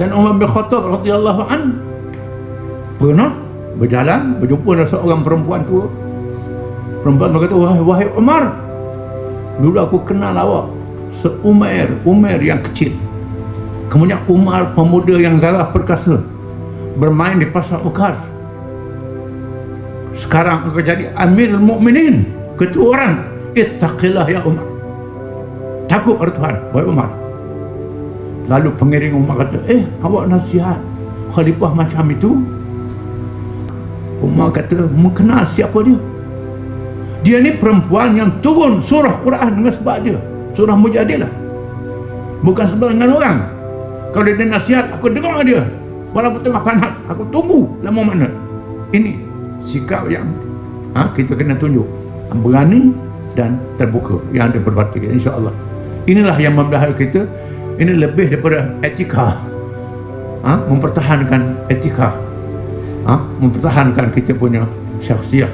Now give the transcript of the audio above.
dan Umar bin Khattab radhiyallahu an pernah berjalan berjumpa dengan seorang perempuan tua. Perempuan berkata wahai, wahai Umar dulu aku kenal awak seumair Umar yang kecil. Kemudian Umar pemuda yang gagah perkasa bermain di pasar Ukar. Sekarang aku jadi Amirul Mukminin ketua orang. Ittaqillah ya Umar. Takut pada Tuhan wahai Umar lalu pengiring Umar kata eh awak nasihat. Khalifah macam itu. Umar kata mengenal siapa dia? Dia ni perempuan yang turun surah Quran dengan sebab dia. Surah Mujadilah. Bukan sebarangan orang. Kalau dia nasihat aku dengar dia. Walaupun tengah panas aku tunggu lama mana. Ini sikap yang ha, kita kena tunjuk. Berani dan terbuka. Yang ada berbakti insyaAllah inilah yang membahaya kita ini lebih daripada etika. Ha, mempertahankan etika. Ha, mempertahankan kita punya syakhsiat